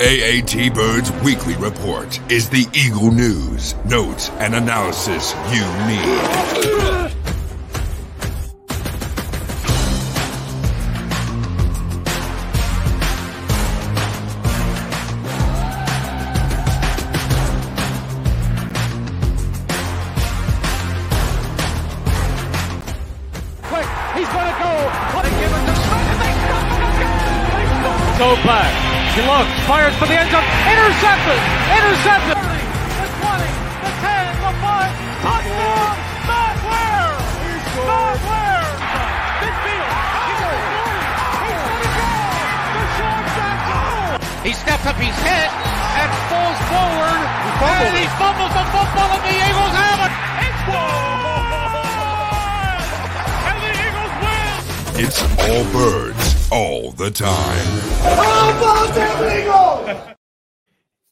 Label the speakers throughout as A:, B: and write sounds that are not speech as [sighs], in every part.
A: AAT Birds Weekly Report is the Eagle news, notes, and analysis you need.
B: Zone. Intercepted. Intercepted.
C: The 20, the 10, the 5. Touchdown. Matt Ware. Matt Ware. Midfield. He's at 40. He's going to go. DeSean Jackson.
B: He steps up his head and falls forward. He And he fumbles the football, and the Eagles have it.
C: It's gone. And the Eagles win.
A: It's all birds, all the time.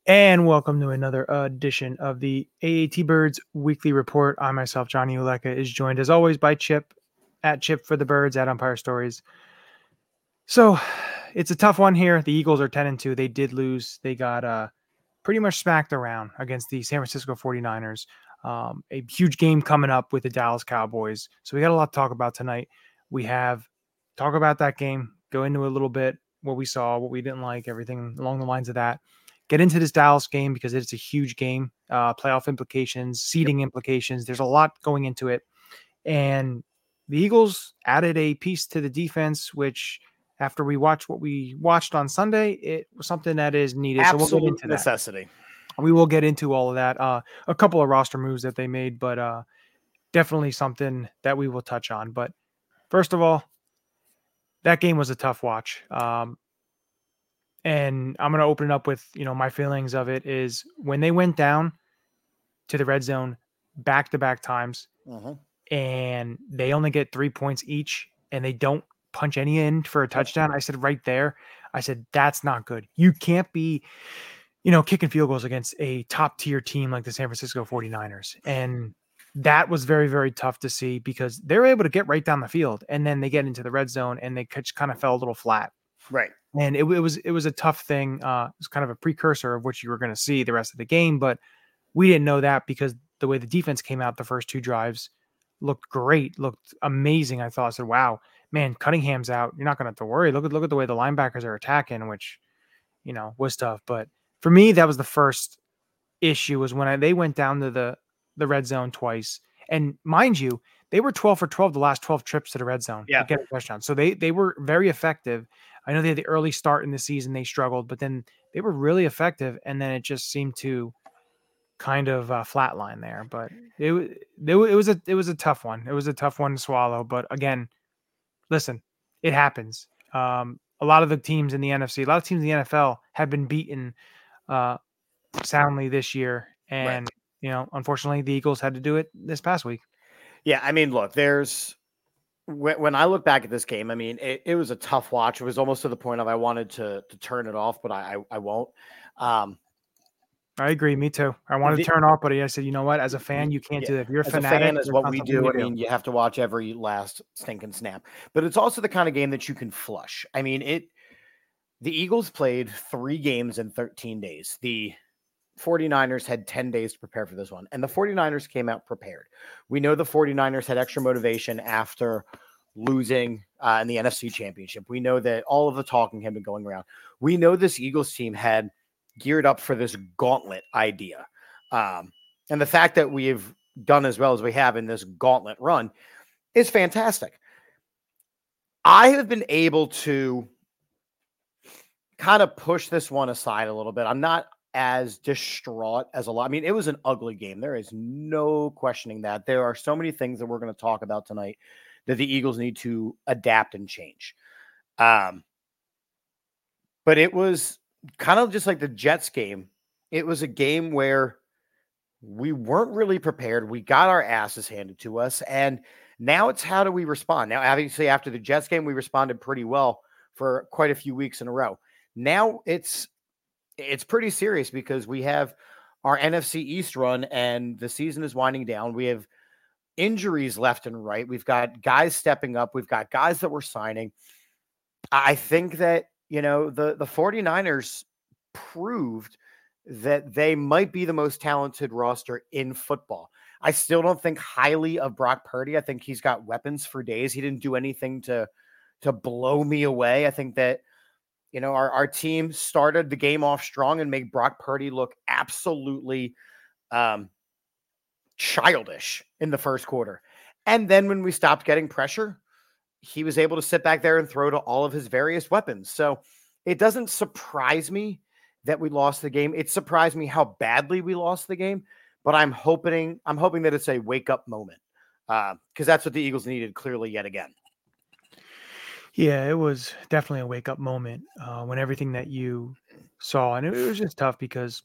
D: And welcome to another edition of the AAT Birds Weekly Report. I myself, Johnny Ulecka, is joined as always by Chip at Chip for the Birds at Umpire Stories. So it's a tough one here. The Eagles are 10 and 2. They did lose. They got uh, pretty much smacked around against the San Francisco 49ers. Um, a huge game coming up with the Dallas Cowboys. So we got a lot to talk about tonight. We have talk about that game, go into a little bit what we saw, what we didn't like, everything along the lines of that get into this Dallas game because it's a huge game, uh, playoff implications, seeding implications. There's a lot going into it. And the Eagles added a piece to the defense, which after we watched what we watched on Sunday, it was something that is needed. so we'll get into that.
E: necessity.
D: We will get into all of that. Uh, a couple of roster moves that they made, but uh, definitely something that we will touch on. But first of all, that game was a tough watch. Um, and I'm going to open it up with, you know, my feelings of it is when they went down to the red zone back to back times
E: Mhm.
D: and they only get three points each and they don't punch any in for a touchdown. I said right there, I said, that's not good. You can't be, you know, kicking field goals against a top tier team like the San Francisco 49ers. And that was very, very tough to see because they're able to get right down the field and then they get into the red zone and they just kind of fell a little flat
E: Right.
D: and it, it was it was a tough thing. Uh, it was kind of a precursor of what you were going to see the rest of the game, but we didn't know that because the way the defense came out the first two drives looked great, looked amazing. I thought I said, "Wow, man, Cunningham's out. You're not going to have to worry. Look at look at the way the linebackers are attacking, which you know was tough." But for me, that was the first issue was when I, they went down to the the red zone twice, and mind you, they were 12 for 12 the last 12 trips to the red zone. to
E: Yeah.
D: get a touchdown. So they they were very effective. I know they had the early start in the season, they struggled, but then they were really effective, and then it just seemed to kind of uh, flatline there. But it, it it was a it was a tough one. It was a tough one to swallow. But again, listen, it happens. Um, a lot of the teams in the NFC, a lot of teams in the NFL have been beaten uh, soundly this year, and you know, unfortunately, the Eagles had to do it this past week.
E: Yeah. I mean, look, there's when, when I look back at this game, I mean, it, it was a tough watch. It was almost to the point of I wanted to to turn it off, but I I, I won't. Um,
D: I agree. Me too. I wanted to turn off, but I said, you know what? As a fan, you can't
E: Yeah,
D: do that. If you're a fanatic,
E: a fan, is what we do. I mean, you have to watch every last stinking snap, but it's also the kind of game that you can flush. I mean, it. The Eagles played three games in 13 days. The 49ers had 10 days to prepare for this one, and the 49ers came out prepared. We know the 49ers had extra motivation after losing uh, in the NFC Championship. We know that all of the talking had been going around. We know this Eagles team had geared up for this gauntlet idea. Um, and the fact that we've done as well as we have in this gauntlet run is fantastic. I have been able to kind of push this one aside a little bit. I'm not as distraught as a lot. I mean, it was an ugly game. There is no questioning that. There are so many things that we're going to talk about tonight that the Eagles need to adapt and change. Um, but it was kind of just like the Jets game. It was a game where we weren't really prepared. We got our asses handed to us. And now it's how do we respond? Now, obviously, after the Jets game, we responded pretty well for quite a few weeks in a row. Now it's it's pretty serious because we have our NFC East run and the season is winding down. We have injuries left and right. We've got guys stepping up. We've got guys that we're signing. I think that, you know, the the 49ers proved that they might be the most talented roster in football. I still don't think highly of Brock Purdy. I think he's got weapons for days. He didn't do anything to to blow me away. I think that you know our, our team started the game off strong and made Brock Purdy look absolutely um, childish in the first quarter. And then when we stopped getting pressure, he was able to sit back there and throw to all of his various weapons. So it doesn't surprise me that we lost the game. It surprised me how badly we lost the game, but I'm hoping I'm hoping that it's a wake up moment because uh, that's what the Eagles needed clearly yet again.
D: Yeah, it was definitely a wake up moment uh, when everything that you saw, and it was just tough because,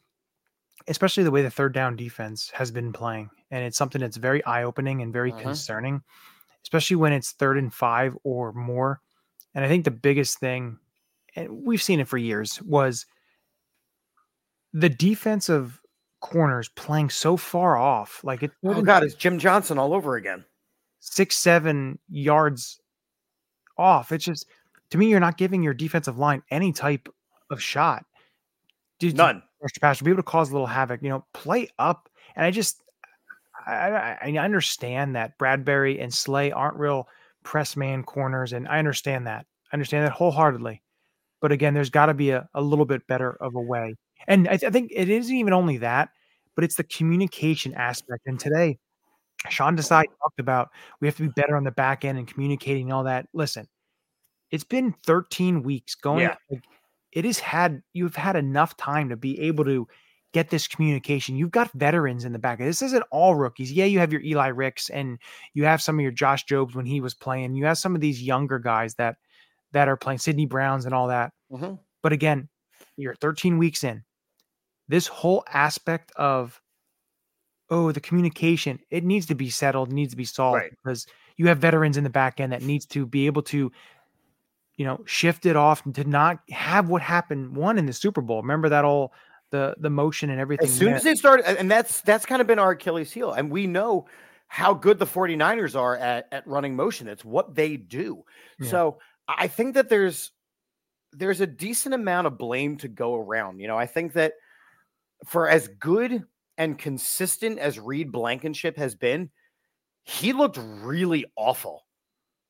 D: especially the way the third down defense has been playing, and it's something that's very eye opening and very
E: Mhm.
D: concerning, especially when it's third and five or more. And I think the biggest thing, and we've seen it for years, was the defensive corners playing so far off. Like it,
E: Oh God, it's Jim Johnson all over again.
D: six, seven yards off. It's just to me, you're not giving your defensive line any type of shot. Dude,
E: None.
D: rush to passer, be able to cause a little havoc. You know, play up. And I just, I, I, I understand that Bradberry and Slay aren't real press man corners, and I understand that. I understand that wholeheartedly. But again, there's got to be a, a little bit better of a way. And I, th- I think it isn't even only that, but it's the communication aspect. And today, Sean Desai talked about we have to be better on the back end and communicating and all that. Listen, it's been 13 weeks going.
E: Yeah.
D: Like, it has had you've had enough time to be able to get this communication. You've got veterans in the back. This isn't all rookies. Yeah, you have your Eli Ricks and you have some of your Josh Jobes when he was playing. You have some of these younger guys that that are playing Sidney Browns and all that.
E: Mhm.
D: But again, you're 13 weeks in. This whole aspect of oh, the communication, it needs to be settled, needs to be solved
E: Right.
D: because you have veterans in the back end that needs to be able to, you know, shift it off and to not have what happened one in the Super Bowl. Remember that all the the motion and everything.
E: As soon as they started, and that's that's kind of been our Achilles heel. And we know how good the 49ers are at, at running motion. It's what they do.
D: Yeah.
E: So I think that there's there's a decent amount of blame to go around. You know, I think that for as good and consistent as Reed Blankenship has been, he looked really awful.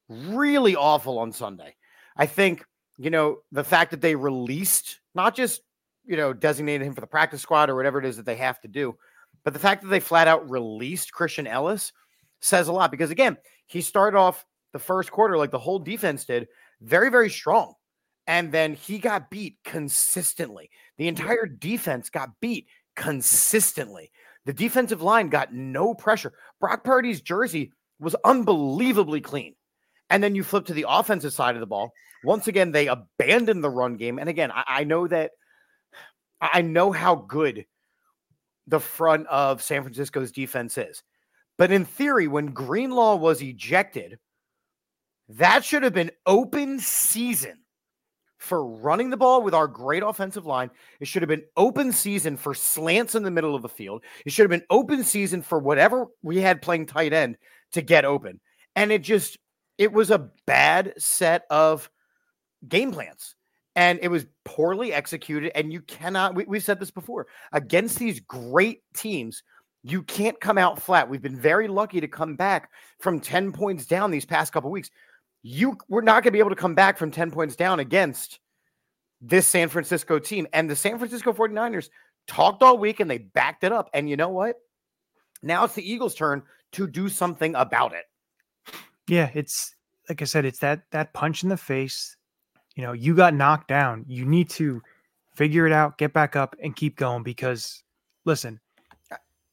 E: Really awful on Sunday. I think, you know, the fact that they released not just you know, designated him for the practice squad or whatever it is that they have to do. But the fact that they flat out released Christian Ellis says a lot because, again, he started off the first quarter like the whole defense did, very, very strong. And then he got beat consistently. The entire defense got beat consistently. The defensive line got no pressure. Brock Purdy's jersey was unbelievably clean. And then you flip to the offensive side of the ball. Once again, they abandoned the run game. And again, I, I know that I I know how good the front of San Francisco's defense is. But in theory, when Greenlaw was ejected, that should have been open season for running the ball with our great offensive line. It should have been open season for slants in the middle of the field. It should have been open season for whatever we had playing tight end to get open. And it just, it was a bad set of game plans and it was poorly executed. And you cannot, we, we've said this before, against these great teams, you can't come out flat. We've been very lucky to come back from 10 points down these past couple weeks. You we're not going to be able to come back from 10 points down against this San Francisco team. And the San Francisco 49ers talked all week and they backed it up. And you know what? Now it's the Eagles' turn to do something about it.
D: Yeah, it's like I said, it's that that punch in the face. You know, you got knocked down. You need to figure it out, get back up, and keep going because listen,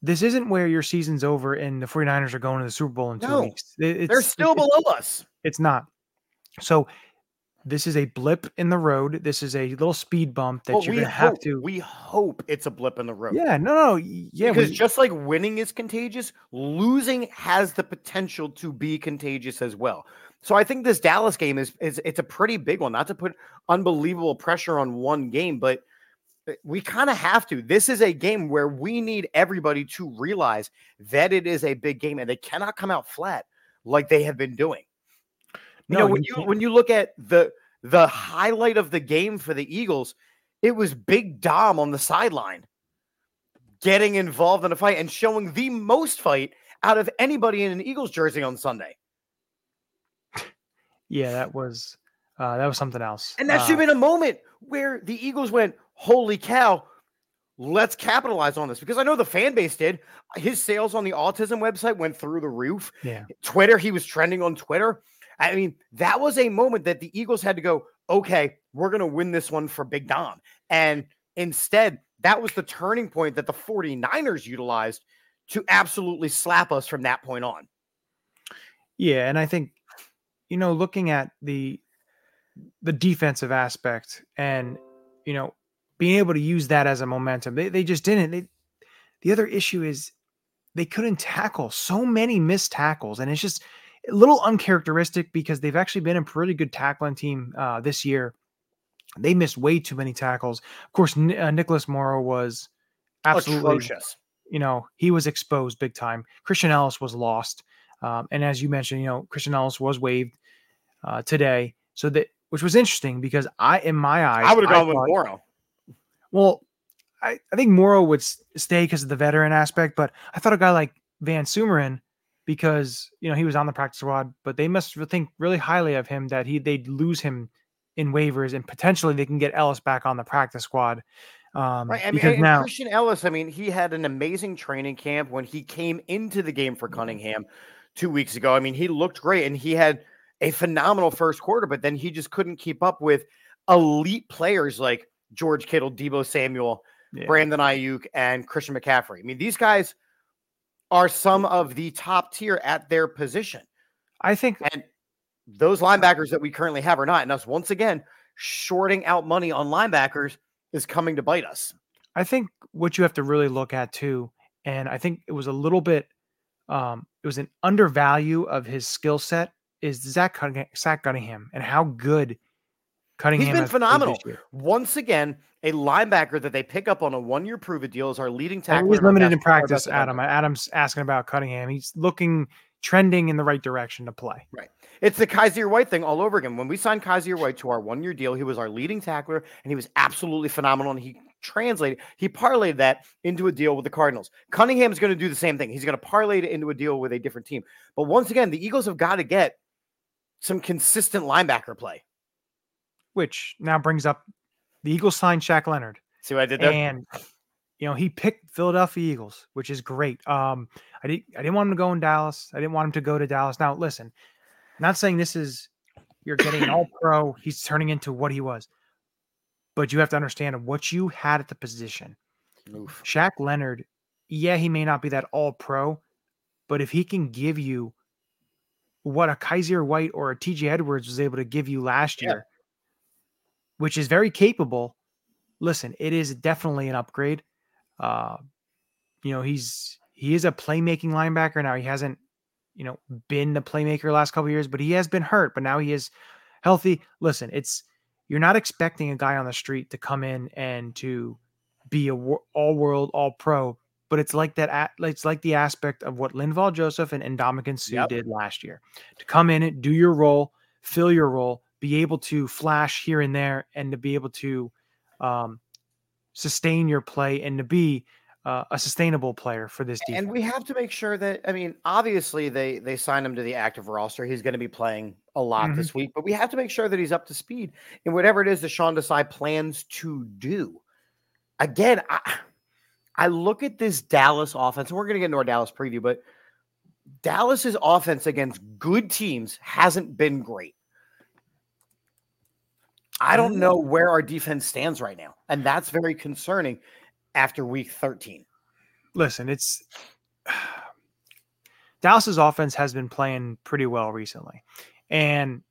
D: this isn't where your season's over and the 49ers are going to the Super Bowl in two
E: No,
D: weeks. It's,
E: They're still below us.
D: It's not. So this is a blip in the road. This is a little speed bump that
E: But
D: you're gonna have to.
E: we hope it's a blip in the road.
D: yeah, no, no, yeah.
E: because
D: we-
E: just like winning is contagious, losing has the potential to be contagious as well. So I think this Dallas game is is it's a pretty big one. Not to put unbelievable pressure on one game, but uh, we kind of have to. This is a game where we need everybody to realize that it is a big game and they cannot come out flat like they have been doing. You know, when
D: you
E: when you look at the the highlight of the game for the Eagles, It was Big Dom on the sideline getting involved in a fight and showing the most fight out of anybody in an Eagles jersey on Sunday.
D: Yeah, that was uh, that was something else.
E: And that
D: Uh,
E: should have been a moment where the Eagles went, Holy cow, let's capitalize on this. Because I know the fan base did. His sales on the autism website went through the roof.
D: yeah.
E: Twitter, he was trending on Twitter. I mean, that was a moment that the Eagles had to go, okay, we're going to win this one for Big Dom. And instead, that was the turning point that the 49ers utilized to absolutely slap us from that point on.
D: Yeah, and I think you know, looking at the the defensive aspect and you know, being able to use that as a momentum. They they just didn't. They, the other issue is they couldn't tackle so many missed tackles and it's just a little uncharacteristic because they've actually been a pretty good tackling team uh, this year. They missed way too many tackles. Of course, N- uh, Nicholas Morrow was absolutely
E: Atrocious.
D: you know, he was exposed big time. Christian Ellis was lost. Um, and as you mentioned, you know, Christian Ellis was waived uh, today. So that, which was interesting because I, in my eyes,
E: I would have gone with
D: thought-
E: Morrow.
D: Well, I, I think Morrow would stay because of the veteran aspect, but I thought a guy like VanSumeren, because, you know, he was on the practice squad, but they must think really highly of him that he, they'd lose him in waivers and potentially they can get Ellis back on the practice squad. Um,
E: Right. I mean, and
D: now,
E: Christian Ellis, I mean, he had an amazing training camp when he came into the game for Cunningham two weeks ago. I mean, he looked great and he had a phenomenal first quarter, but then he just couldn't keep up with elite players like George Kittle, Deebo Samuel,
D: Yeah.
E: Brandon Aiyuk, and Christian McCaffrey. I mean, these guys are some of the top tier at their position.
D: I think
E: And those linebackers that we currently have are not. And us, once again, shorting out money on linebackers is coming to bite us.
D: I think what you have to really look at too, and I think it was a little bit, um, it was an undervalue of his skill set is Zach Cunningham, Zach Cunningham and how good Cunningham has been
E: phenomenal. Once again, a linebacker that they pick up on a one year prove deal is our leading tackler.
D: he's limited in practice. Adam. Adam's asking about Cunningham. He's looking trending in the right direction to play. Right.
E: It's the Kyzir White thing all over again. When we signed Kyzir White to our one year deal, he was our leading tackler and he was absolutely phenomenal. And he translated, he parlayed that into a deal with the Cardinals. Cunningham is going to do the same thing. He's going to parlay it into a deal with a different team. But once again, the Eagles have got to get some consistent linebacker play.
D: Which now brings up the Eagles signed Shaq Leonard.
E: See what I did there?
D: and you know he picked Philadelphia Eagles, which is great. Um, I didn't I didn't want him to go in Dallas. I didn't want him to go to Dallas. Now listen, not saying this is you're getting an [clears throat] All Pro. He's turning into what he was, but you have to understand what you had at the position.
E: Oof.
D: Shaq Leonard, yeah, he may not be that All Pro, but if he can give you what a Kyzir White or a TJ Edwards was able to give you last
E: Yeah.
D: year, which is very capable. Listen, it is definitely an upgrade. Uh, you know, he's he is a playmaking linebacker now. He hasn't, you know, been the playmaker last couple years, but he has been hurt. But now he is healthy. Listen, it's you're not expecting a guy on the street to come in and to be a all world, all pro. But it's like that. It's like the aspect of what Linval Joseph and Ndamukong Suh
E: Yep.
D: did last year to come in and do your role, fill your role, be able to flash here and there, and to be able to um, sustain your play and to be uh, a sustainable player for this defense.
E: And we have to make sure that I mean, obviously they they sign him to the active roster. He's going to be playing a lot
D: Mhm.
E: this week, but we have to make sure that he's up to speed in whatever it is that Sean Desai plans to do. Again, I I look at this Dallas offense, and we're going to get into our Dallas preview, but Dallas's offense against good teams hasn't been great. I don't know where our defense stands right now, and that's very concerning after week 13.
D: Listen, it's [sighs] Dallas's offense has been playing pretty well recently. And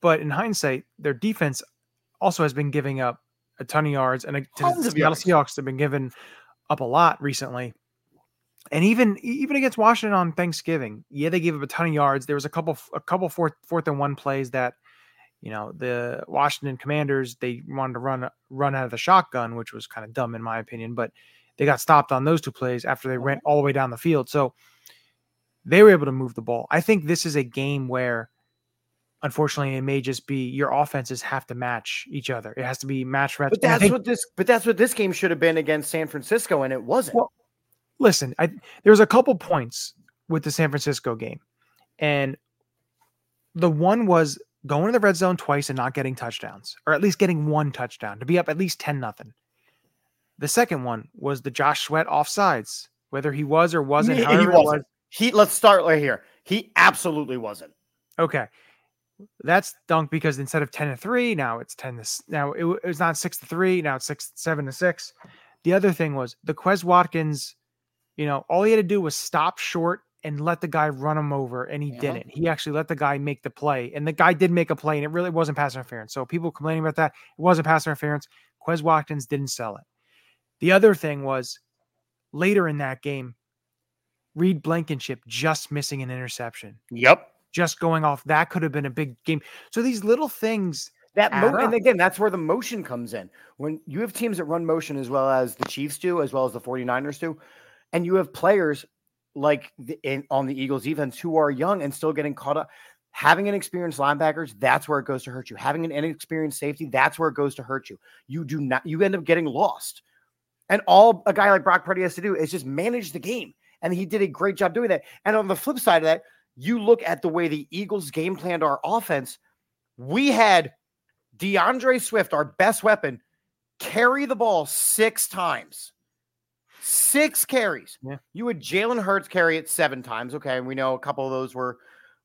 D: but in hindsight, their defense also has been giving up a ton of yards and uh, to
E: Tons
D: the
E: of
D: Seattle. Seahawks have been giving up a lot recently. And even even against Washington on Thanksgiving, yeah, they gave up a ton of yards. There was a couple a couple fourth fourth and one plays that you know the Washington Commanders they wanted to run run out of the shotgun, which was kind of dumb in my opinion, but they got stopped on those two plays after they ran all the way down the field. So they were able to move the ball. I think this is a game where unfortunately, it may just be your offenses have to match each other. It has to be match reps.
E: But that's what this. But that's what this game should have been against San Francisco, and it wasn't.
D: Well, listen, I, there's a couple points with the San Francisco game, and the one was going to the red zone twice and not getting touchdowns, or at least getting one touchdown to be up at least ten nothing. The second one was the Josh Sweat offsides, whether he was or wasn't.
E: he, he wasn't.
D: was.
E: He. Let's start right here. He absolutely wasn't.
D: Okay. That's dunk because instead of 10 to 3, now it's 10 to now it, it was not 6 to 3, now it's 6 7 to 6. The other thing was the Quez Watkins, you know, all he had to do was stop short and let the guy run him over and he
E: Yeah.
D: didn't. He actually let the guy make the play and the guy did make a play and it really wasn't pass interference. So people complaining about that, it wasn't pass interference. Quez Watkins didn't sell it. The other thing was later in that game, Reed Blankenship just missing an interception
E: Yep.
D: just going off. That could have been a big game. So these little things,
E: That mo- and again, that's where the motion comes in. When you have teams that run motion as well as the Chiefs do, as well as the 49ers do, and you have players like the, in, on the Eagles defense who are young and still getting caught up. Having an experienced linebackers, that's where it goes to hurt you. Having an inexperienced safety, that's where it goes to hurt you. You do not, you end up getting lost. And all a guy like Brock Purdy has to do is just manage the game. And he did a great job doing that. And on the flip side of that, you look at the way the Eagles game planned our offense. We had DeAndre Swift, our best weapon, carry the ball six times. Six carries.
D: Yeah.
E: You had Jalen Hurts carry it seven times. Okay. And we know a couple of those were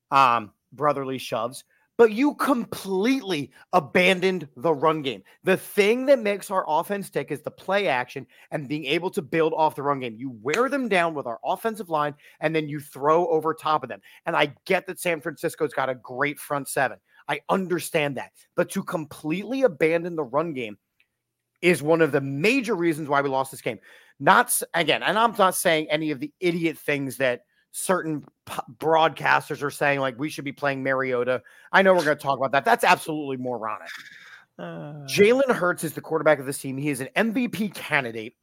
E: um, brotherly shoves, but you completely abandoned the run game. The thing that makes our offense tick is the play action and being able to build off the run game. You wear them down with our offensive line and then you throw over top of them. And I get that San Francisco's got a great front seven. I understand that. But to completely abandon the run game is one of the major reasons why we lost this game. Not again, and I'm not saying any of the idiot things that certain p- broadcasters are saying, like we should be playing Mariota. I know we're going to talk about that. That's absolutely moronic.
D: uh,
E: Jalen Hurts is the quarterback of this team. He is an MVP candidate.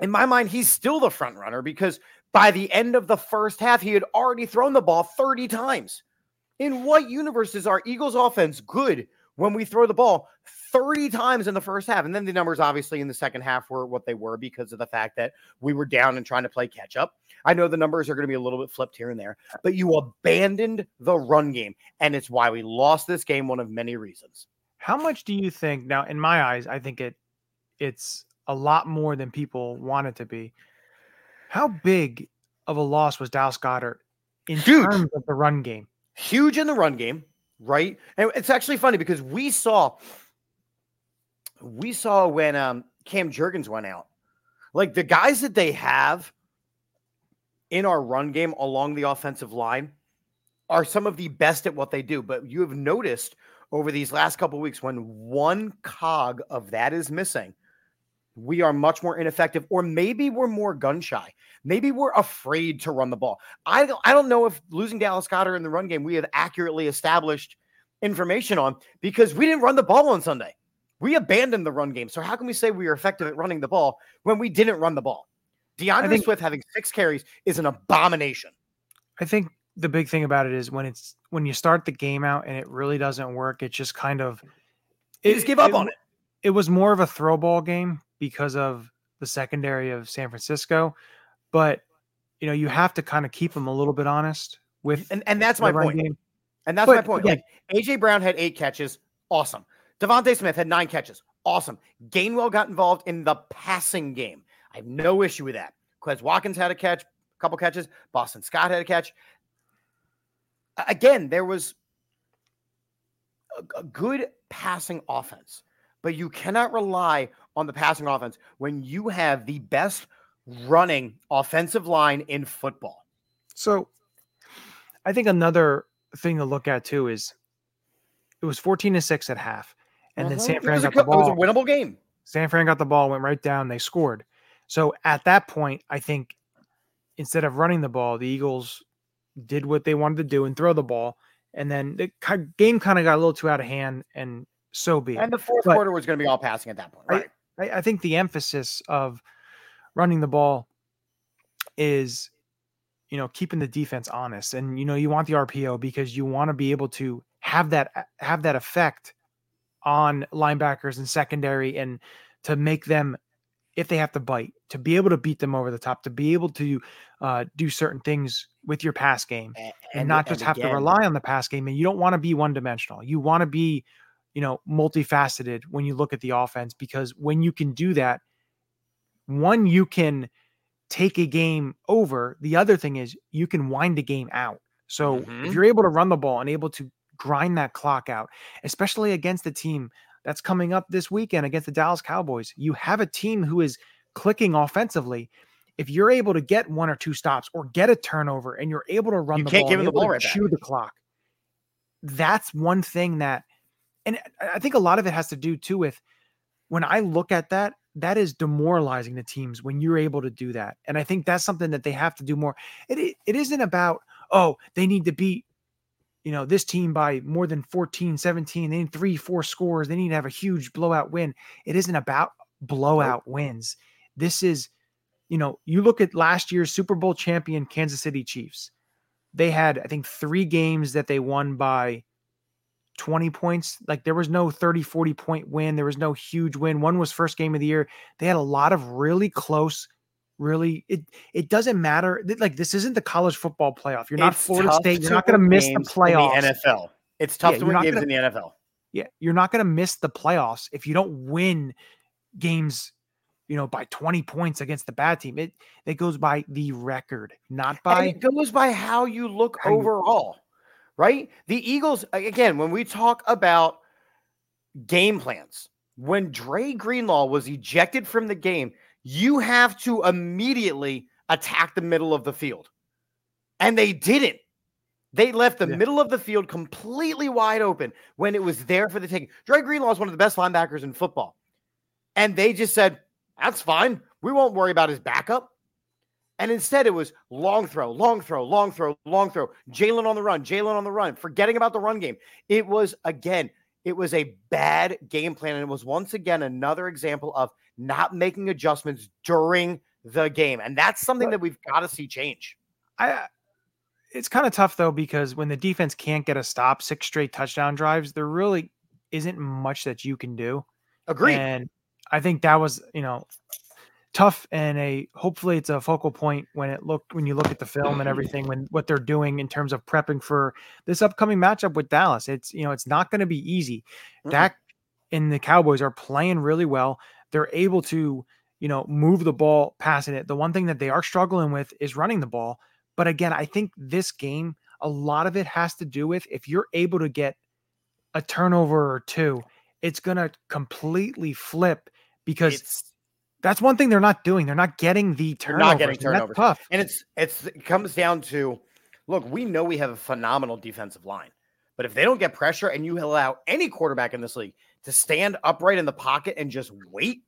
E: In my mind, he's still the front runner because by the end of the first half, he had already thrown the ball 30 times. In what universe is our Eagles offense good when we throw the ball 30 times in the first half? And then the numbers, obviously, in the second half were what they were because of the fact that we were down and trying to play catch up. I know the numbers are going to be a little bit flipped here and there, but you abandoned the run game. And it's why we lost this game, one of many reasons.
D: how much do you think now? In my eyes, I think it it's a lot more than people want it to be. How big of a loss was Dallas Goedert in
E: Huge.
D: terms of the run game?
E: huge in the run game, right? And it's actually funny because we saw we saw when um Cam Jurgens went out. Like the guys that they have in our run game along the offensive line are some of the best at what they do. But you have noticed over these last couple weeks when one cog of that is missing, we are much more ineffective, or maybe we're more gun shy. Maybe we're afraid to run the ball. I don't, I don't know if losing Dallas Goedert in the run game we have accurately established information on because we didn't run the ball on Sunday. We abandoned the run game. So how can we say we were effective at running the ball when we didn't run the ball? DeAndre
D: think-
E: Swift having six carries is an abomination.
D: I think the big thing about it is when it's when you start the game out and it really doesn't work, it just kind of
E: You just give up on it.
D: It was more of a throw ball game because of the secondary of San Francisco, but you know you have to kind of keep them a little bit honest with
E: And and that's my point.
D: game.
E: And that's
D: But
E: my point.
D: again-
E: Like AJ Brown had eight catches, awesome. DeVonta Smith had nine catches, awesome. Gainwell got involved in the passing game. I have no issue with that. Quez Watkins had a catch, a couple catches. Boston Scott had a catch. Again, there was a, a good passing offense, but you cannot rely on the passing offense when you have the best running offensive line in football.
D: So I think another thing to look at too is it was 14 to 6 at half. And then
E: Mhm.
D: San Fran
E: was a
D: got the
E: co- It was a winnable game.
D: San Fran got the ball, went right down, they scored. So at that point, I think instead of running the ball, the Eagles did what they wanted to do and throw the ball. And then the game kind of got a little too out of hand, and so be it.
E: And the fourth
D: But-
E: quarter was going to be all passing at that point. Right.
D: I, I think the emphasis of running the ball is, you know, keeping the defense honest. And, you know, you want the RPO because you want to be able to have that have that effect on linebackers and secondary and to make them if they have to bite to be able to beat them over the top to be able to uh, do certain things with your pass game and, and not just and have again, to rely on the pass game and you don't want to be one dimensional you want to be you know multifaceted when you look at the offense because when you can do that one you can take a game over the other thing is you can wind a game out so mm-hmm. if you're able to run the ball and able to grind that clock out especially against the team that's coming up this weekend against the Dallas Cowboys. You have a team who is clicking offensively. If you're able to get one or two stops or get a turnover and you're able to run
E: you
D: the
E: can't
D: ball,
E: give them the ball
D: right chew the clock. That's one thing that, and I think a lot of it has to do too with when I look at that, that is demoralizing the teams when you're able to do that. And I think that's something that they have to do more. It, it isn't about, oh, they need to beat you know, this team by more than 14, 17, they need three, four scores. They need to have a huge blowout win. It isn't about blowout wins. This is, you know, you look at last year's Super Bowl champion Kansas City Chiefs. They had, I think, three games that they won by 20 points. Like there was no 30, 40 point win. There was no huge win. One was first game of the year. They had a lot of really close really it it doesn't matter like this isn't the college football playoff you're not
E: it's
D: florida state you're not going to miss the playoffs
E: the nfl it's tough
D: Yeah,
E: to win games
D: gonna-
E: in the nfl
D: yeah you're not going to miss the playoffs if you don't win games you know by 20 points against the bad team it it goes by the record not
E: and
D: by
E: it goes by how you look
D: How you-
E: overall right the eagles again when we talk about game plans when Dre Greenlaw was ejected from the game you have to immediately attack the middle of the field. And they didn't. They left the
D: Yeah.
E: middle of the field completely wide open when it was there for the taking. Dre Greenlaw is one of the best linebackers in football. And they just said, that's fine. We won't worry about his backup. And instead, it was long throw, long throw, long throw, long throw. Jalen on the run, Jalen on the run, forgetting about the run game. It was, again, it was a bad game plan. And it was once again another example of not making adjustments during the game. And that's something that we've got to see change.
D: I it's kind of tough though because when the defense can't get a stop, six straight touchdown drives, there really isn't much that you can do.
E: Agreed.
D: And I think that was, you know, tough and a hopefully it's a focal point when it look when you look at the film and mm-hmm. everything when what they're doing in terms of prepping for this upcoming matchup with Dallas. It's you know, it's not going to be easy.
E: Mm-mm.
D: Dak and the Cowboys are playing really well. They're able to, you know, move the ball passing it. The one thing that they are struggling with is running the ball. But again, I think this game, a lot of it has to do with if you're able to get a turnover or two, it's going to completely flip because
E: It's
D: that's one thing they're not doing. They're not getting the
E: They're
D: turnovers.
E: not getting
D: and
E: turnovers.
D: tough.
E: and it's it's it comes down to look, we know we have a phenomenal defensive line. But if they don't get pressure and you allow any quarterback in this league to stand upright in the pocket and just wait,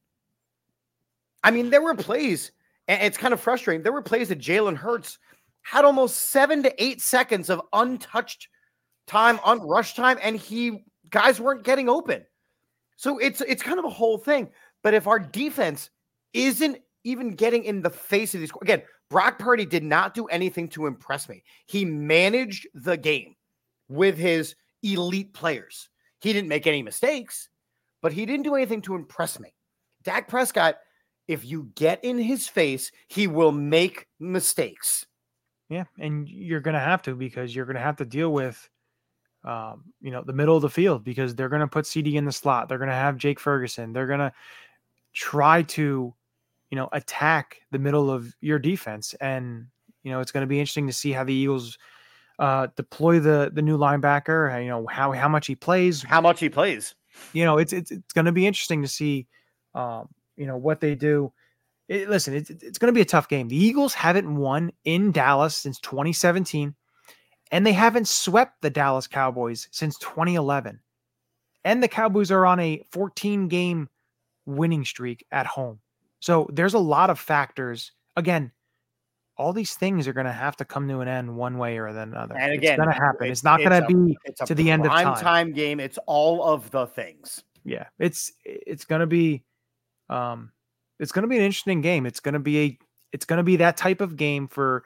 E: I mean, there were plays, and it's kind of frustrating. There were plays that Jalen Hurts had almost seven to eight seconds of untouched time, unrushed time, and he guys weren't getting open. So it's it's kind of a whole thing. But if our defense isn't even getting in the face of these again, Brock Purdy did not do anything to impress me. He managed the game with his elite players. He didn't make any mistakes, but he didn't do anything to impress me. Dak Prescott, if you get in his face, he will make mistakes.
D: Yeah, and you're going to have to because you're going to have to deal with, um, you know, the middle of the field because they're going to put CD in the slot. They're going to have Jake Ferguson. They're going to try to, you know, attack the middle of your defense, and you know it's going to be interesting to see how the Eagles uh, deploy the the new linebacker. You know how how much he plays.
E: How much he plays.
D: You know it's it's it's going to be interesting to see, um, you know what they do. It, listen, it's it's going to be a tough game. The Eagles haven't won in Dallas since 2017, and they haven't swept the Dallas Cowboys since 2011. And the Cowboys are on a 14 game winning streak at home. So there's a lot of factors. Again, all these things are going to have to come to an end one way or another.
E: And again, it's
D: going to happen.
E: it's-
D: It's, not going to be to the end of
E: time.
D: time.
E: game. It's all of the things.
D: yeah it's it's going to be um it's going to be an interesting game it's going to be a it's going to be that type of game for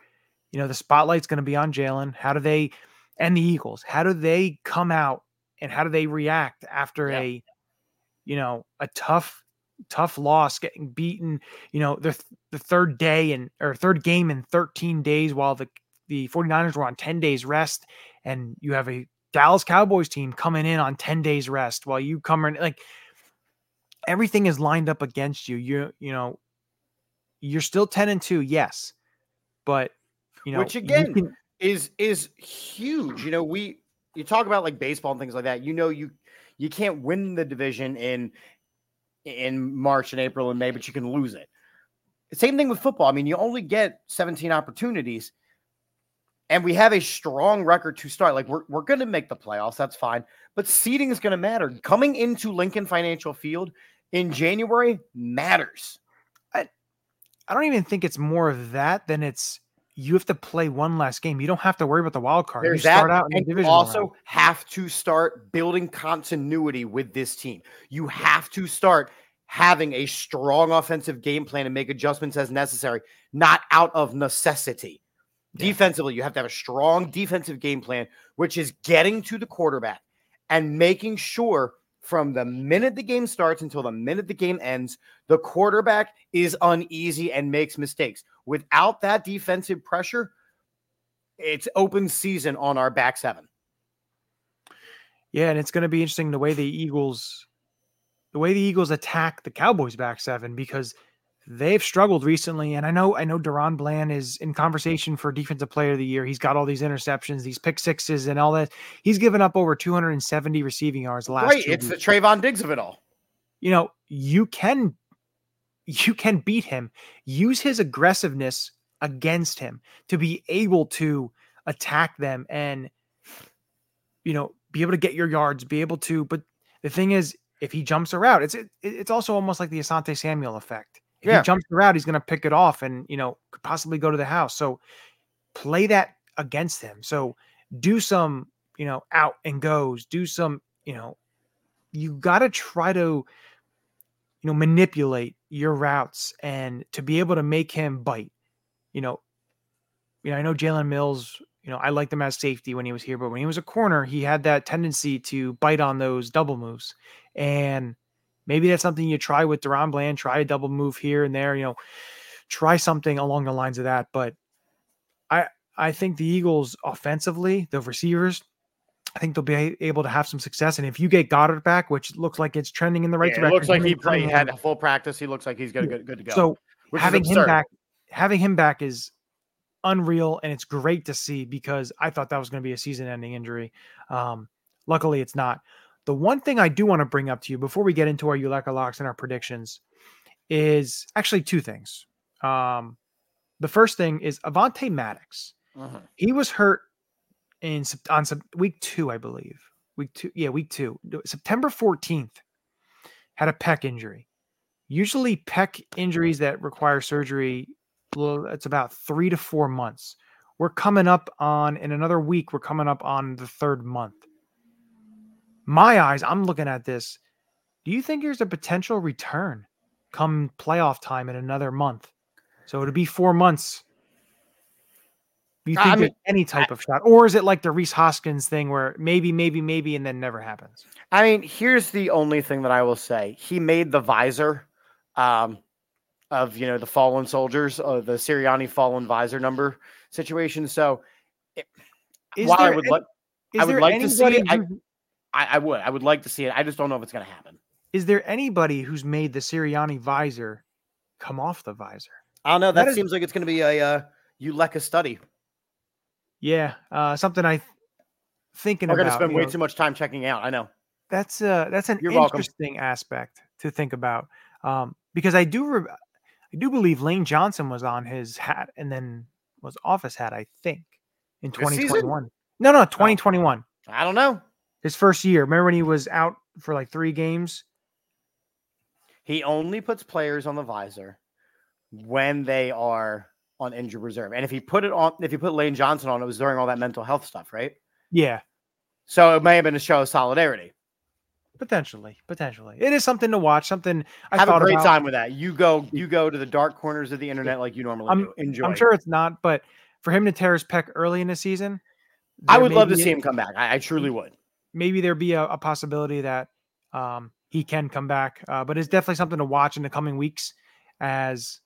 D: you know the spotlight's going to be on jalen how do they and the Eagles, how do they come out and how do they react after
E: Yeah.
D: a, you know, a tough, tough loss, getting beaten, you know, the the third day and or third game in 13 days while the the 49ers were on 10 days rest and you have a Dallas Cowboys team coming in on 10 days rest while you come in like everything is lined up against you. You you know, you're still 10 and 2, yes. But you know,
E: Which again,
D: can-
E: is is huge. You know, we you talk about like baseball and things like that. You know, you you can't win the division in in March and April and May, but you can lose it. Same thing with football. I mean, you only get 17 opportunities, and we have a strong record to start. Like we're we're going to make the playoffs. That's fine, but seeding is going to matter. Coming into Lincoln Financial Field in January matters.
D: I don't even think it's more of that than it's you have to play one last game. You don't have to worry about the wild card.
E: There's
D: you start
E: that,
D: out in the division.
E: also have to start building continuity with this team. You have to start having a strong offensive game plan and make adjustments as necessary, not out of necessity.
D: Yeah.
E: Defensively, you have to have a strong defensive game plan, which is getting to the quarterback and making sure from the minute the game starts until the minute the game ends, the quarterback is uneasy and makes mistakes. Without that defensive pressure, it's open season on our back seven.
D: Yeah, and it's going to be interesting the way the Eagles, the way the Eagles attack the Cowboys back seven because they've struggled recently. And I know, I know, DaRon Bland is in conversation for Defensive Player of the Year. He's got all these interceptions, these pick sixes, and all that. He's given up over 270 receiving yards the last.
E: Right. It's the
D: weeks.
E: Trevon Diggs of it all.
D: you know, you can you can beat him. Use his aggressiveness against him to be able to attack them and you know, be able to get your yards, be able to but the thing is if he jumps a route, it's it, it's also almost like the Asante Samuel effect. If
E: Yeah.
D: he jumps the route, he's going to pick it off and, you know, could possibly go to the house. So play that against him. So do some, you know, out and goes, do some, you know, you got to try to, you know, manipulate your routes and to be able to make him bite. You know, you know, I know Jalen Mills, you know, I liked him as safety when he was here, but when he was a corner, he had that tendency to bite on those double moves. And maybe that's something you try with DaRon Bland, try a double move here and there, you know, try something along the lines of that. But I I think the Eagles offensively, the receivers, I think they'll be able to have some success. And if you get Goedert back, which looks like it's trending in the right
E: Yeah, it
D: direction,
E: looks like he played, had a full practice. He looks like he's good, good, good to go.
D: So having him back, having him back is unreal, and it's great to see because I thought that was going to be a season-ending injury. Um, luckily, it's not. The one thing I do want to bring up to you before we get into our Ulecka locks and our predictions is actually two things. Um, the first thing is Avonte Maddox.
E: Mhm.
D: He was hurt in on week two, I believe. Week two, yeah, week two, September fourteenth. Had a pec injury. Usually, pec injuries that require surgery, well, it's about three to four months. We're coming up on in another week. We're coming up on the third month. My eyes, I'm looking at this. Do you think there's a potential return come playoff time in another month? So it'll be four months. Do you
E: I
D: think
E: mean,
D: any type of shot, or is it like the Rhys Hoskins thing where maybe, maybe, maybe, and then never happens?
E: I mean, here's the only thing that I will say. He made the visor um, of you know the fallen soldiers, uh, the Sirianni fallen visor number situation. So, it,
D: Is
E: while I would
D: any-
E: like,
D: Is
E: I would
D: there
E: like to see. I- I, I would, I would like to see it. I just don't know if it's going to happen.
D: is there anybody who's made the Sirianni visor come off the visor?
E: I don't know.
D: That
E: That,
D: is-
E: seems like it's going to be a uh, Ulecka study.
D: Yeah, uh, something I th- thinking
E: We're
D: about.
E: going to spend way
D: know,
E: too much time checking out. I know.
D: that's uh that's an
E: You're welcome.
D: interesting aspect to think about um because i do re- i do believe lane johnson was on his hat and then was off his hat i think in
E: This season?
D: 2021 no no 2021
E: I don't know.
D: His first year remember when he was out for like three games
E: He only puts players on the visor when they are on injured reserve. And if he put it on, if he put Lane Johnson on, it was during all that mental health stuff, right?
D: yeah
E: So it may have been a show of solidarity.
D: potentially potentially it is something to watch something i
E: Have a great
D: about.
E: time with that. You go, you go to the dark corners of the internet like you normally
D: I'm-
E: do. Enjoy.
D: i'm sure it's not but for him to tear his pec early in the season
E: I would love to see him come back. I, I truly would.
D: Maybe there be a, a possibility that um, he can come back. Uh, but it's definitely something to watch in the coming weeks as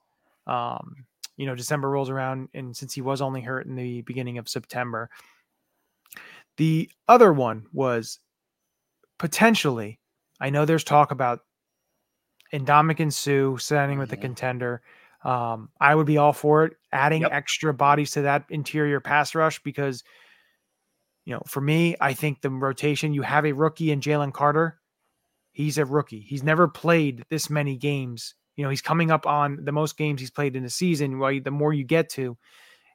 D: um, you know December rolls around, and since he was only hurt in the beginning of September. The other one was potentially. I know there's talk about Ndamukong Suh signing with the
E: Mhm.
D: contender. Um, I would be all for it, adding
E: Yep.
D: extra bodies to that interior pass rush because you know, for me, I think the rotation, you have a rookie in Jalen Carter. He's a rookie. He's never played this many games. You know, he's coming up on the most games he's played in a season. Well, the more you get to,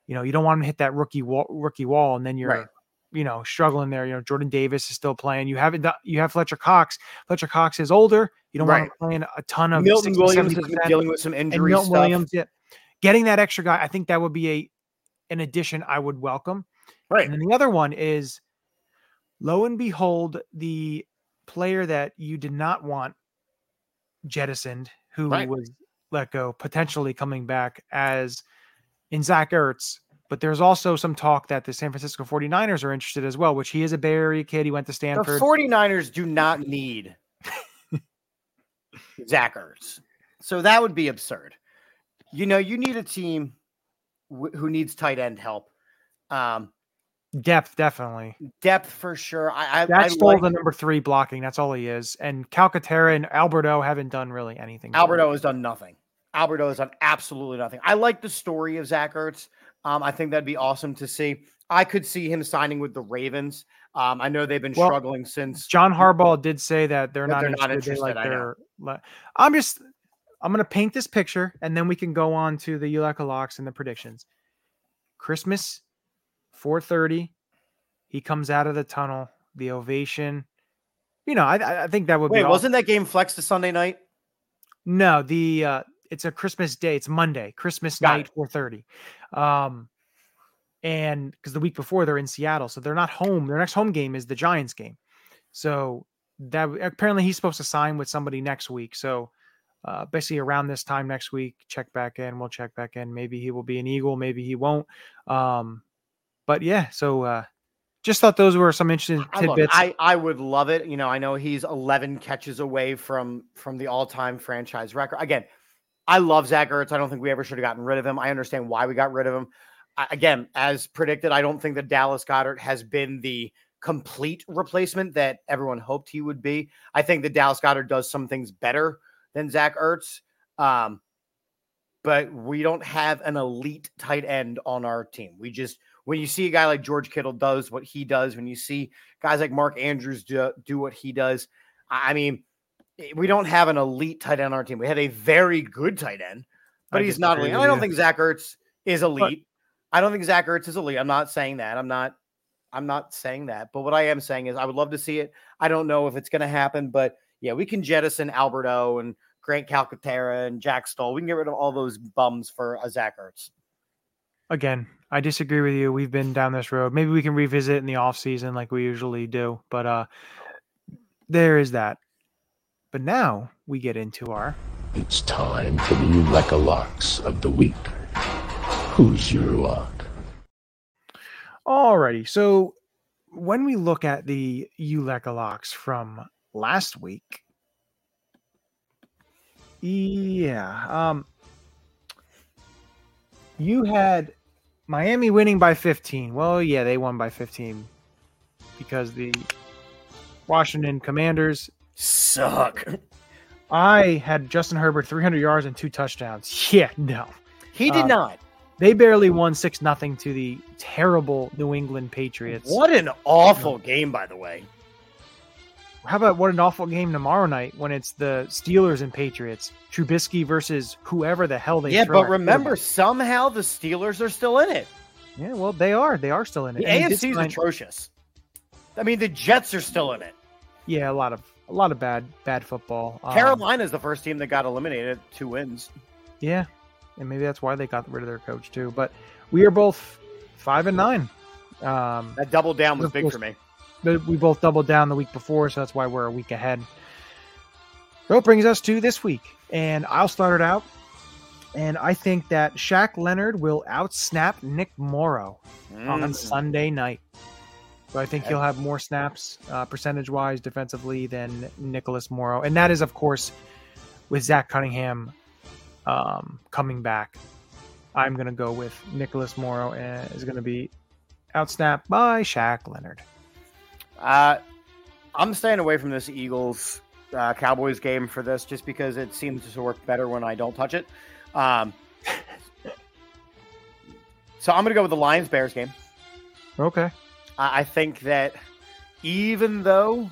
D: you know, you don't want him to hit that rookie wall, rookie wall, and then you're,
E: Right.
D: you know, struggling there. You know, Jordan Davis is still playing. You haven't, you have Fletcher Cox. Fletcher Cox is older. You don't want him playing a ton of
E: Milton
D: 60,
E: Williams has been dealing with some
D: and Milton
E: stuff.
D: Williams. Yeah, getting that extra guy, I think that would be a an addition I would welcome.
E: Right.
D: And then the other one is, lo and behold, the player that you did not want jettisoned, who
E: Right.
D: was let go, potentially coming back as in Zach Ertz. But there's also some talk that the San Francisco 49ers are interested as well, which he is a Bay Area kid. He went to
E: The
D: Stanford.
E: 49ers do not need [laughs] Zach Ertz. So that would be absurd. You know, you need a team wh- who needs tight end help. Um,
D: Depth, definitely.
E: depth for sure. I, I,
D: That's still
E: like
D: the number three blocking. That's all he is. And Calcaterra and Alberto haven't done really anything.
E: Alberto has done nothing. Alberto has done absolutely nothing. I like the story of Zach Ertz. Um, I think that'd be awesome to see. I could see him signing with the Ravens. Um, I know they've been
D: Well,
E: struggling since.
D: John Harbaugh did say that they're not
E: they're not
D: interested. Like
E: interested, know.
D: their. le- I'm just. I'm gonna paint this picture, and then we can go on to the Ulecka locks and the predictions. Christmas, 4:30. He comes out of the tunnel. The ovation. You know, I I- think that would
E: Wait,
D: be. awesome.
E: wasn't that game flexed to Sunday night?
D: No, the uh it's a Christmas day. It's Monday, Christmas
E: Got
D: night, four thirty. Um, and because the week before they're in Seattle, so they're not home. Their next home game is the Giants game. So that apparently he's supposed to sign with somebody next week. So uh, basically around this time next week, check back in. We'll check back in. Maybe he will be an Eagle. Maybe he won't. Um, but yeah, so uh, just thought those were some interesting
E: I,
D: tidbits.
E: I I would love it. You know, I know he's 11 catches away from from the all-time franchise record. Again, I love Zach Ertz. I don't think we ever should have gotten rid of him. I understand why we got rid of him. I, again, as predicted, I don't think that Dallas Goedert has been the complete replacement that everyone hoped he would be. I think that Dallas Goedert does some things better than Zach Ertz. Um, but we don't have an elite tight end on our team. We just when you see a guy like George Kittle does what he does, when you see guys like Mark Andrews do, do what he does, I mean, we don't have an elite tight end on our team. We have a very good tight end, but
D: I
E: he's not elite. I don't think Zach Ertz is elite. I don't think Zach Ertz is elite. I'm not saying that. I'm not. I'm not saying that. But what I am saying is, I would love to see it. I don't know if it's going to happen, but yeah, we can jettison Alberto and Grant Calcaterra and Jack Stoll. We can get rid of all those bums for a Zach Ertz.
D: Again, I disagree with you. We've been down this road. Maybe we can revisit in the off season like we usually do. But uh there is that. But now we get into our
F: It's time for the Ulecka Locks of the Week. Who's your lock?
D: Alrighty. So when we look at the Ulecka locks from last week, yeah, um, you had Miami winning by 15. Well, yeah, they won by 15 because the Washington Commanders.
E: Suck.
D: I had Justin Herbert 300 yards and two touchdowns. Yeah, no.
E: He did
D: Um,
E: not.
D: They barely won 6 nothing to the terrible New England Patriots.
E: What an awful game, by the way.
D: How about what an awful game tomorrow night when it's the Steelers and Patriots, Trubisky versus whoever the hell they.
E: yeah,
D: throw
E: but remember, somehow the Steelers are still in it.
D: yeah, well, they are. They are still in it.
E: The
D: And he did
E: AFC is atrocious. I mean, the Jets are still in it.
D: yeah, a lot of a lot of bad bad football. Um,
E: Carolina's the first team that got eliminated, two wins.
D: yeah, and maybe that's why they got rid of their coach too. But we are both five and nine. Um,
E: That double down was big for me.
D: But we both doubled down the week before, so that's why we're a week ahead. It brings us to this week, and I'll start it out. And I think that Shaq Leonard will outsnap Nick Morrow on
E: Mm.
D: Sunday night. So I think he'll have more snaps uh, percentage wise defensively than Nicholas Morrow. And that is, of course, with Zach Cunningham um, coming back. I'm going to go with Nicholas Morrow and is going to be outsnapped by Shaq Leonard.
E: Uh, I'm staying away from this Eagles uh, Cowboys game for this just because it seems to work better when I don't touch it. Um, [laughs] so I'm going to go with the Lions Bears game.
D: Okay.
E: I, I think that even though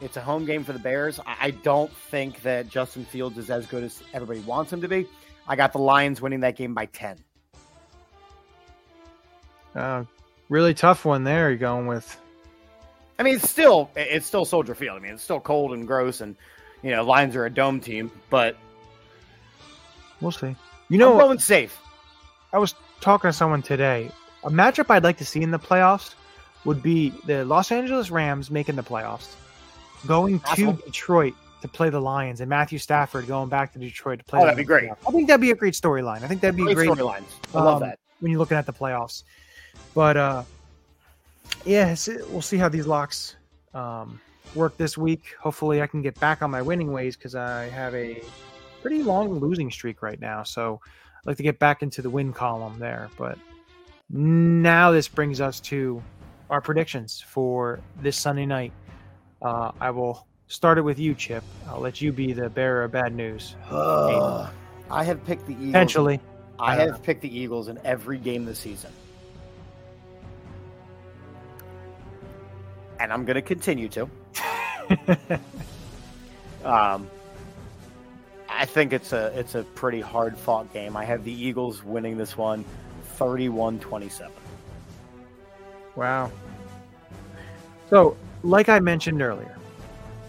E: it's a home game for the Bears, I, I don't think that Justin Fields is as good as everybody wants him to be. I got the Lions winning that game by 10.
D: Uh, really tough one there. You're going with.
E: I mean, it's still it's still Soldier Field. I mean, it's still cold and gross, and you know, Lions are a dome team, but
D: We'll see. You know,
E: I'm going safe.
D: I was talking to someone today. A matchup I'd like to see in the playoffs would be the Los Angeles Rams making the playoffs, going to Detroit to play the Lions, and Matthew Stafford going back to Detroit to play.
E: Oh, that'd be great.
D: I think that'd be a great storyline. I think that'd be
E: Great,
D: great.
E: storylines. I love
D: um,
E: that.
D: when you're looking at the playoffs. But uh, yeah, we'll see how these locks um, work this week. Hopefully, I can get back on my winning ways because I have a pretty long losing streak right now. So I'd like to get back into the win column there. But now this brings us to our predictions for this Sunday night. Uh, I will start it with you, Chip. I'll let you be the bearer of bad news.
E: I have picked the Eagles.
D: Potentially.
E: I
D: I
E: have picked the Eagles in every game this season. And I'm going to continue to. [laughs] Um, I think it's a it's a pretty hard fought game. I have the Eagles winning this one 31-27.
D: Wow. So, like I mentioned earlier,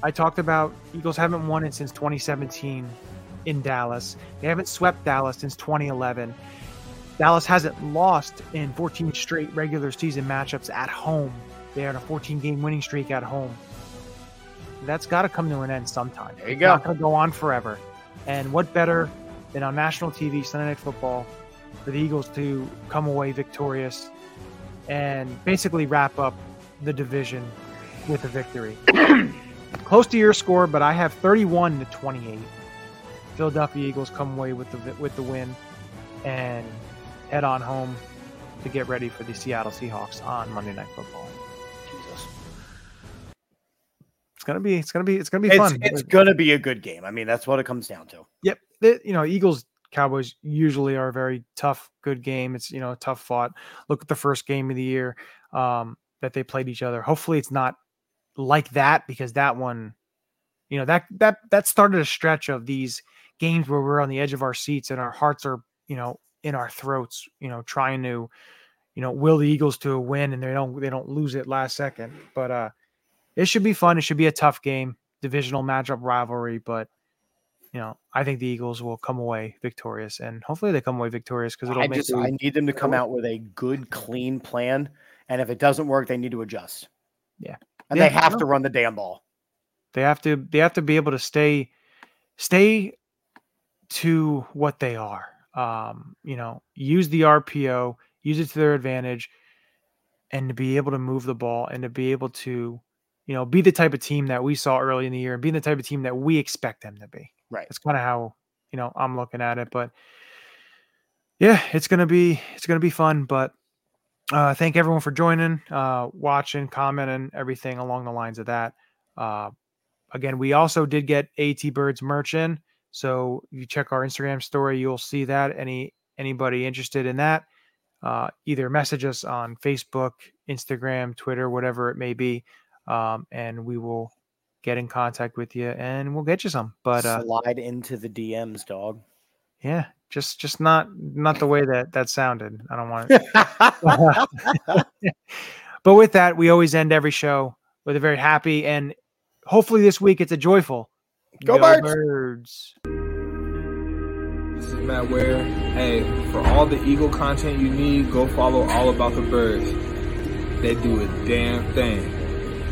D: I talked about Eagles haven't won it since 2017 in Dallas. They haven't swept Dallas since 2011. Dallas hasn't lost in 14 straight regular season matchups at home. They are on a 14 game winning streak at home. That's got to come to an end sometime.
E: There you
D: It's
E: go.
D: not going to go on forever. And what better than on national TV, Sunday Night Football, for the Eagles to come away victorious and basically wrap up the division with a victory. [clears throat] Close to your score, but I have 31 to 28. Philadelphia Eagles come away with the with the win and head on home to get ready for the Seattle Seahawks on Monday Night Football. Jesus. It's gonna be it's gonna be it's gonna be
E: It's,
D: fun.
E: it's to be a good game. I mean, that's what it comes down to.
D: Yep. The, you know, Eagles Cowboys usually are a very tough, good game. It's you know tough fought. Look at the first game of the year um, that they played each other. Hopefully, it's not like that because that one, you know that that that started a stretch of these games where we're on the edge of our seats and our hearts are you know in our throats. You know, trying to you know will the Eagles to a win and they don't they don't lose it last second. But uh, it should be fun. It should be a tough game, divisional matchup rivalry, but you know, I think the Eagles will come away victorious, and hopefully they come away victorious because it'll
E: I
D: make
E: just I need them to come out with a good, clean plan, and if it doesn't work, they need to adjust.
D: Yeah.
E: and
D: Yeah,
E: they have to run the damn ball.
D: they have to they have to be able to stay stay to what they are. Um, you know, use the RPO, use it to their advantage, and to be able to move the ball and to be able to, you know, be the type of team that we saw early in the year and be the type of team that we expect them to be.
E: Right.
D: That's kind of how you know I'm looking at it. But yeah, it's gonna be it's gonna be fun. But uh, thank everyone for joining, uh, watching, commenting, everything along the lines of that. Uh, again, we also did get AT Birds merch in, so you check our Instagram story, you'll see that. Any anybody interested in that, uh, either message us on Facebook, Instagram, Twitter, whatever it may be, um, and we will get in contact with you and we'll get you some. But uh,
E: Slide into the DMs, dog.
D: yeah, just just not not the way that that sounded. I don't want it. [laughs] [laughs] but with that, we always end every show with a very happy and hopefully this week it's a joyful
E: Go Birds!
D: birds.
G: This is Matt Ware. Hey, for all the Eagle content you need, go follow All About the Birds. They do a damn thing.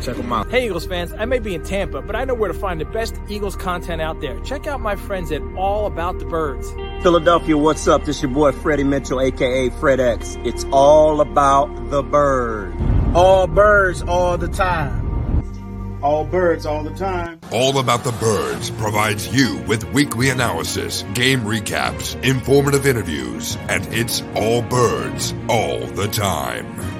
G: Check them out.
H: Hey, Eagles fans, I may be in Tampa, but I know where to find the best Eagles content out there. Check out my friends at All About the Birds.
I: Philadelphia, what's up? This your boy Freddie Mitchell, aka FredEx. It's all about the bird.
J: All birds all the time. All birds all the time.
A: All About the Birds provides you with weekly analysis, game recaps, informative interviews, and it's all birds all the time.